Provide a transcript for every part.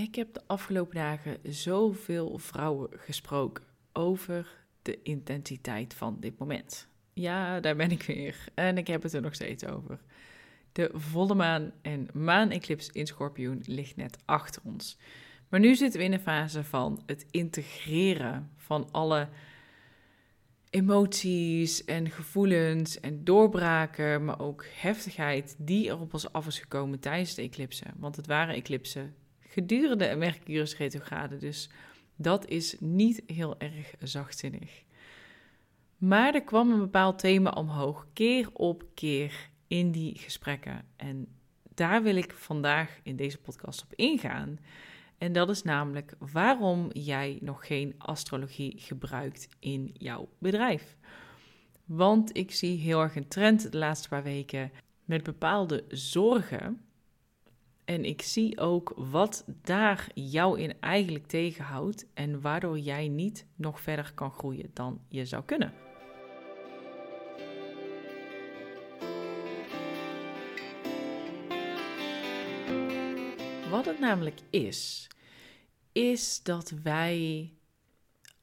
Ik heb de afgelopen dagen zoveel vrouwen gesproken over de intensiteit van dit moment. Ja, daar ben ik weer. En ik heb het er nog steeds over. De volle maan en maanclips in Scorpioen ligt net achter ons. Maar nu zitten we in een fase van het integreren van alle emoties en gevoelens en doorbraken, maar ook heftigheid die er op ons af is gekomen tijdens de eclipsen. Want het waren eclipsen gedurende een Mercurius retrograde, dus dat is niet heel erg zachtzinnig. Maar er kwam een bepaald thema omhoog, keer op keer in die gesprekken. En daar wil ik vandaag in deze podcast op ingaan. En dat is namelijk waarom jij nog geen astrologie gebruikt in jouw bedrijf. Want ik zie heel erg een trend de laatste paar weken met bepaalde zorgen. En ik zie ook wat daar jou in eigenlijk tegenhoudt en waardoor jij niet nog verder kan groeien dan je zou kunnen. Wat het namelijk is, is dat wij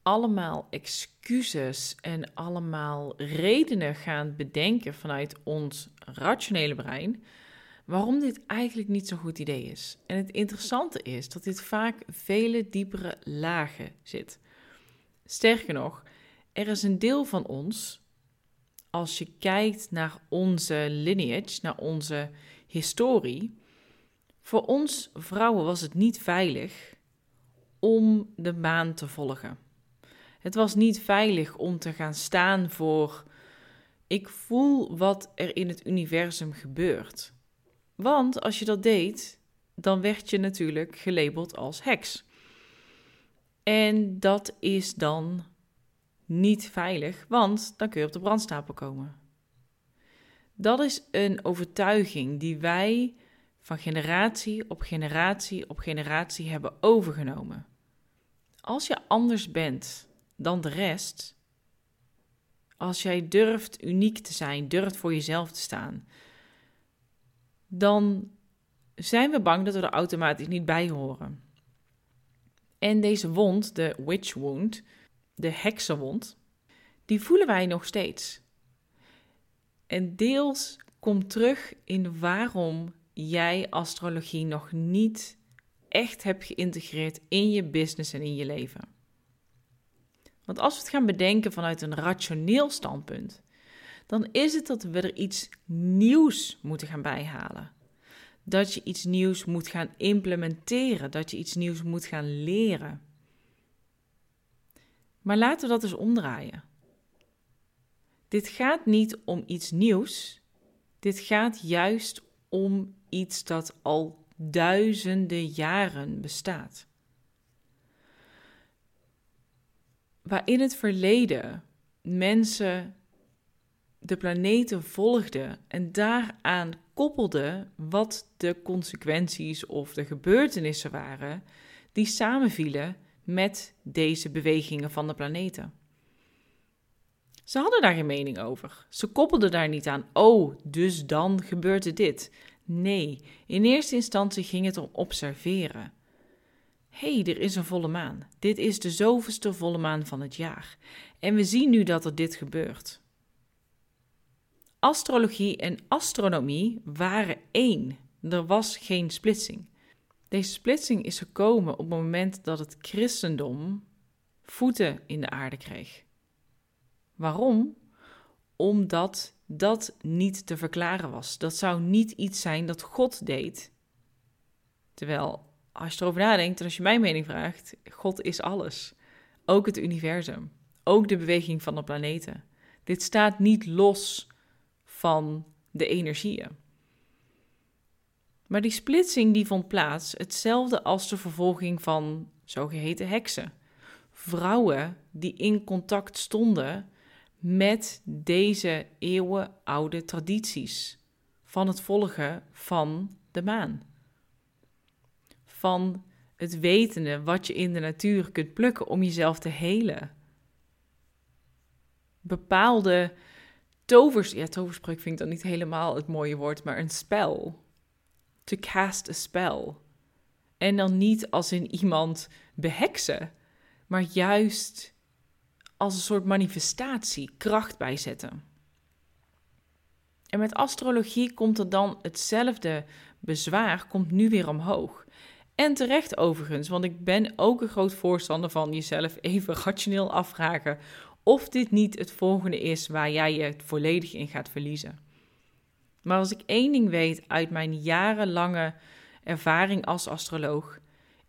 allemaal excuses en allemaal redenen gaan bedenken vanuit ons rationele brein waarom dit eigenlijk niet zo'n goed idee is. En het interessante is dat dit vaak vele diepere lagen zit. Sterker nog, er is een deel van ons, als je kijkt naar onze lineage, naar onze historie, voor ons vrouwen was het niet veilig om de maan te volgen. Het was niet veilig om te gaan staan voor ik voel wat er in het universum gebeurt. Want als je dat deed, dan werd je natuurlijk gelabeld als heks. En dat is dan niet veilig, want dan kun je op de brandstapel komen. Dat is een overtuiging die wij van generatie op generatie op generatie hebben overgenomen. Als je anders bent dan de rest, als jij durft uniek te zijn, durft voor jezelf te staan, dan zijn we bang dat we er automatisch niet bij horen. En deze wond, de witch wound, de heksenwond, die voelen wij nog steeds. En deels komt terug in waarom jij astrologie nog niet echt hebt geïntegreerd in je business en in je leven. Want als we het gaan bedenken vanuit een rationeel standpunt, dan is het dat we er iets nieuws moeten gaan bijhalen. Dat je iets nieuws moet gaan implementeren, dat je iets nieuws moet gaan leren. Maar laten we dat eens omdraaien. Dit gaat niet om iets nieuws. Dit gaat juist om iets dat al duizenden jaren bestaat. Waar in het verleden mensen de planeten volgden en daaraan koppelden wat de consequenties of de gebeurtenissen waren die samenvielen met deze bewegingen van de planeten. Ze hadden daar geen mening over. Ze koppelden daar niet aan. Oh, dus dan gebeurde dit. Nee, in eerste instantie ging het om observeren. Hé, hey, er is een volle maan. Dit is de zoveelste volle maan van het jaar. En we zien nu dat er dit gebeurt. Astrologie en astronomie waren één. Er was geen splitsing. Deze splitsing is gekomen op het moment dat het christendom voeten in de aarde kreeg. Waarom? Omdat dat niet te verklaren was. Dat zou niet iets zijn dat God deed. Terwijl, als je erover nadenkt en als je mijn mening vraagt, God is alles. Ook het universum. Ook de beweging van de planeten. Dit staat niet los van de energieën. Maar die splitsing die vond plaats hetzelfde als de vervolging van zogeheten heksen. Vrouwen die in contact stonden met deze eeuwenoude tradities van het volgen van de maan. Van het wetende wat je in de natuur kunt plukken om jezelf te helen. Bepaalde tovers, ja, toverspreuk vind ik dan niet helemaal het mooie woord, maar een spel. To cast a spell. En dan niet als in iemand beheksen, maar juist als een soort manifestatie, kracht bijzetten. En met astrologie komt er dan hetzelfde bezwaar, komt nu weer omhoog. En terecht overigens, want ik ben ook een groot voorstander van jezelf even rationeel afvragen of dit niet het volgende is waar jij je volledig in gaat verliezen. Maar als ik één ding weet uit mijn jarenlange ervaring als astroloog,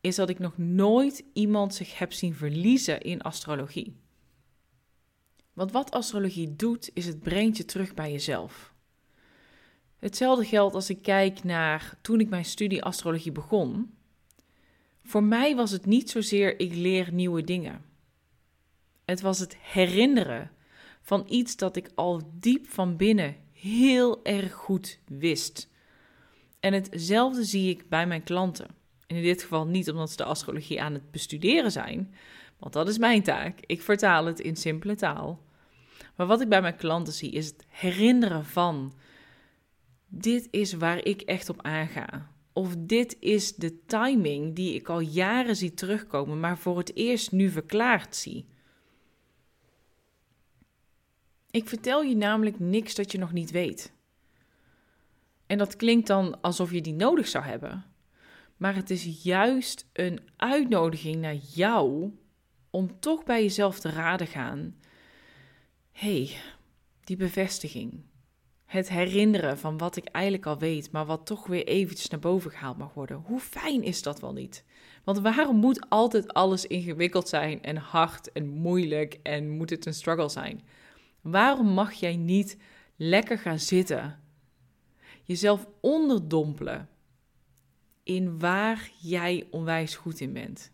is dat ik nog nooit iemand zich heb zien verliezen in astrologie. Want wat astrologie doet, is het brengt je terug bij jezelf. Hetzelfde geldt als ik kijk naar toen ik mijn studie astrologie begon. Voor mij was het niet zozeer ik leer nieuwe dingen. Het was het herinneren van iets dat ik al diep van binnen heel erg goed wist. En hetzelfde zie ik bij mijn klanten. En in dit geval niet omdat ze de astrologie aan het bestuderen zijn, want dat is mijn taak. Ik vertaal het in simpele taal. Maar wat ik bij mijn klanten zie is het herinneren van: dit is waar ik echt op aanga. Of dit is de timing die ik al jaren zie terugkomen, maar voor het eerst nu verklaard zie. Ik vertel je namelijk niks dat je nog niet weet. En dat klinkt dan alsof je die nodig zou hebben. Maar het is juist een uitnodiging naar jou om toch bij jezelf te raden gaan. hey, die bevestiging. Het herinneren van wat ik eigenlijk al weet, maar wat toch weer eventjes naar boven gehaald mag worden. Hoe fijn is dat wel niet? Want waarom moet altijd alles ingewikkeld zijn en hard en moeilijk en moet het een struggle zijn? Waarom mag jij niet lekker gaan zitten? Jezelf onderdompelen in waar jij onwijs goed in bent.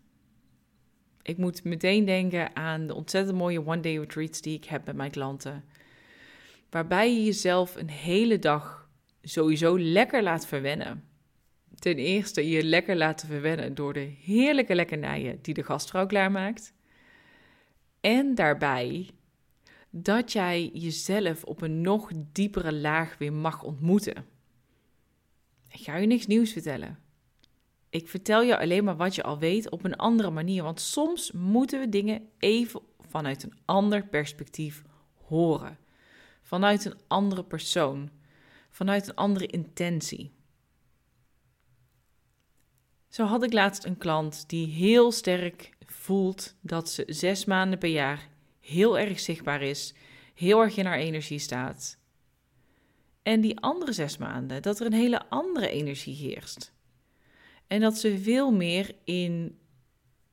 Ik moet meteen denken aan de ontzettend mooie one-day retreats die ik heb met mijn klanten. Waarbij je jezelf een hele dag sowieso lekker laat verwennen. Ten eerste je lekker laten verwennen door de heerlijke lekkernijen die de gastvrouw klaarmaakt. En daarbij dat jij jezelf op een nog diepere laag weer mag ontmoeten. Ik ga je niks nieuws vertellen. Ik vertel je alleen maar wat je al weet op een andere manier, want soms moeten we dingen even vanuit een ander perspectief horen. Vanuit een andere persoon, vanuit een andere intentie. Zo had ik laatst een klant die heel sterk voelt dat ze zes maanden per jaar heel erg zichtbaar is, heel erg in haar energie staat. En die andere zes maanden, dat er een hele andere energie heerst. En dat ze veel meer in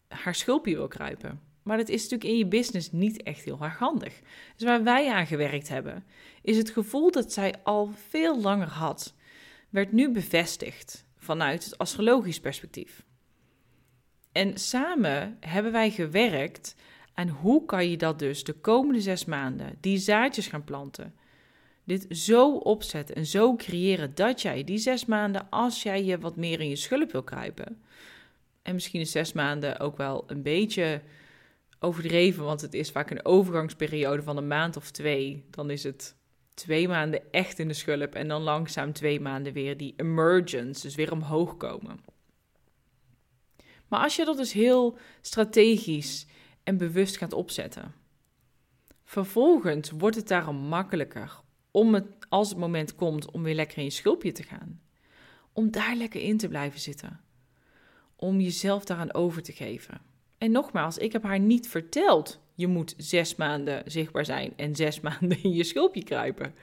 haar schulpje wil kruipen. Maar dat is natuurlijk in je business niet echt heel erg handig. Dus waar wij aan gewerkt hebben, is het gevoel dat zij al veel langer had, werd nu bevestigd vanuit het astrologisch perspectief. En samen hebben wij gewerkt en hoe kan je dat dus de komende zes maanden, die zaadjes gaan planten, dit zo opzetten en zo creëren dat jij die zes maanden, als jij je wat meer in je schulp wil kruipen, en misschien is zes maanden ook wel een beetje overdreven, want het is vaak een overgangsperiode van een maand of twee, dan is het twee maanden echt in de schulp en dan langzaam twee maanden weer die emergence, dus weer omhoog komen. Maar als je dat dus heel strategisch en bewust gaat opzetten. Vervolgens wordt het daarom makkelijker om het, als het moment komt om weer lekker in je schulpje te gaan. Om daar lekker in te blijven zitten. Om jezelf daaraan over te geven. En nogmaals, ik heb haar niet verteld: je moet zes maanden zichtbaar zijn en zes maanden in je schulpje kruipen.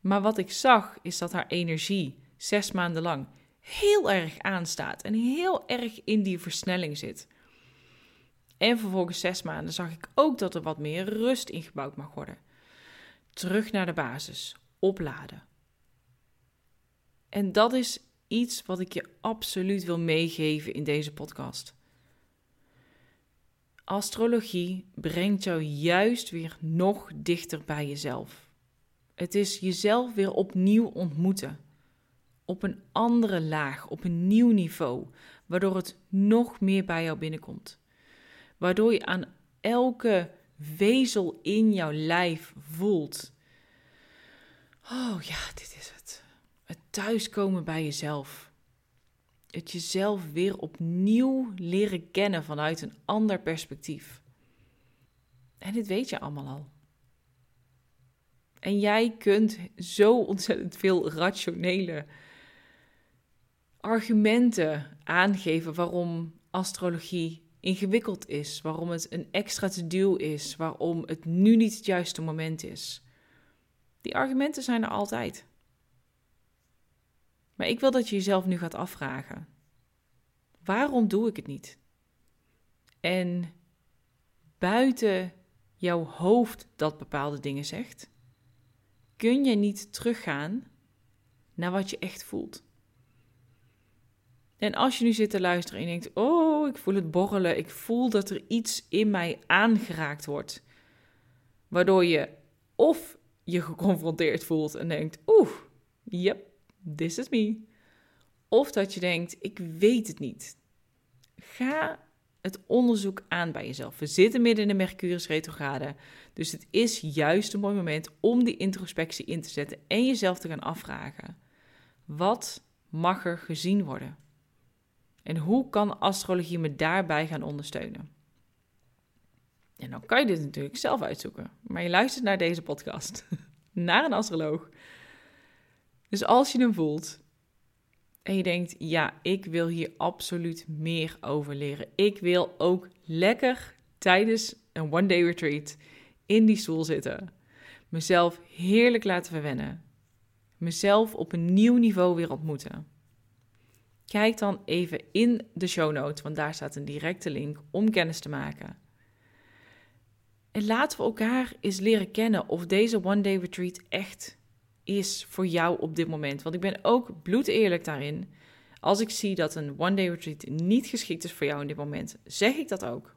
Maar wat ik zag is dat haar energie zes maanden lang heel erg aanstaat en heel erg in die versnelling zit. En vervolgens zes maanden zag ik ook dat er wat meer rust ingebouwd mag worden. Terug naar de basis, opladen. En dat is iets wat ik je absoluut wil meegeven in deze podcast. Astrologie brengt jou juist weer nog dichter bij jezelf. Het is jezelf weer opnieuw ontmoeten. Op een andere laag, op een nieuw niveau, waardoor het nog meer bij jou binnenkomt waardoor je aan elke wezel in jouw lijf voelt. Oh ja, dit is het. Het thuiskomen bij jezelf. Het jezelf weer opnieuw leren kennen vanuit een ander perspectief. En dit weet je allemaal al. En jij kunt zo ontzettend veel rationele argumenten aangeven waarom astrologie ingewikkeld is, waarom het een extra te duw is, waarom het nu niet het juiste moment is. Die argumenten zijn er altijd. Maar ik wil dat je jezelf nu gaat afvragen: waarom doe ik het niet? En buiten jouw hoofd dat bepaalde dingen zegt, kun je niet teruggaan naar wat je echt voelt. En als je nu zit te luisteren en je denkt: Oh, ik voel het borrelen, ik voel dat er iets in mij aangeraakt wordt, waardoor je of je geconfronteerd voelt en denkt: Oeh, yep, this is me. Of dat je denkt: Ik weet het niet. Ga het onderzoek aan bij jezelf. We zitten midden in de Mercurius retrograde. Dus het is juist een mooi moment om die introspectie in te zetten en jezelf te gaan afvragen: wat mag er gezien worden? En hoe kan astrologie me daarbij gaan ondersteunen? En dan kan je dit natuurlijk zelf uitzoeken. Maar je luistert naar deze podcast, naar een astroloog. Dus als je hem voelt en je denkt, ja, ik wil hier absoluut meer over leren. Ik wil ook lekker tijdens een one-day retreat in die stoel zitten. Mezelf heerlijk laten verwennen. Mezelf op een nieuw niveau weer ontmoeten. Kijk dan even in de show notes, want daar staat een directe link om kennis te maken. En laten we elkaar eens leren kennen of deze one day retreat echt is voor jou op dit moment. Want ik ben ook bloed eerlijk daarin. Als ik zie dat een one day retreat niet geschikt is voor jou in dit moment, zeg ik dat ook.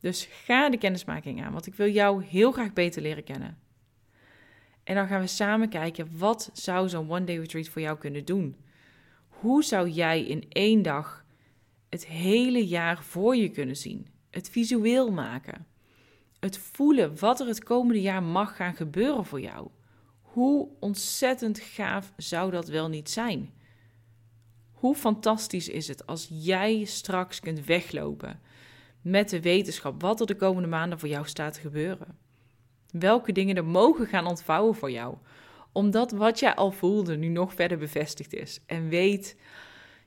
Dus ga de kennismaking aan, want ik wil jou heel graag beter leren kennen. En dan gaan we samen kijken wat zou zo'n one day retreat voor jou kunnen doen. Hoe zou jij in één dag het hele jaar voor je kunnen zien? Het visueel maken. Het voelen wat er het komende jaar mag gaan gebeuren voor jou. Hoe ontzettend gaaf zou dat wel niet zijn? Hoe fantastisch is het als jij straks kunt weglopen met de wetenschap wat er de komende maanden voor jou staat te gebeuren? Welke dingen er mogen gaan ontvouwen voor jou? Omdat wat jij al voelde nu nog verder bevestigd is. En weet,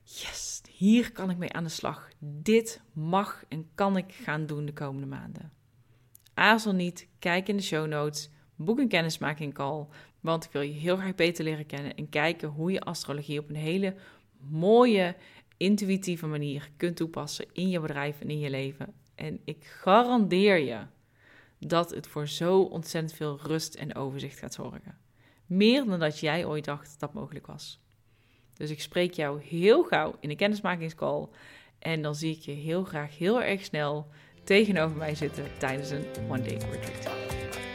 yes, hier kan ik mee aan de slag. Dit mag en kan ik gaan doen de komende maanden. Aarzel niet, kijk in de show notes, boek een kennismaking call. Want ik wil je heel graag beter leren kennen en kijken hoe je astrologie op een hele mooie, intuïtieve manier kunt toepassen in je bedrijf en in je leven. En ik garandeer je dat het voor zo ontzettend veel rust en overzicht gaat zorgen. Meer dan dat jij ooit dacht dat mogelijk was. Dus ik spreek jou heel gauw in de kennismakingscall. En dan zie ik je heel graag heel erg snel tegenover mij zitten tijdens een one day retreat.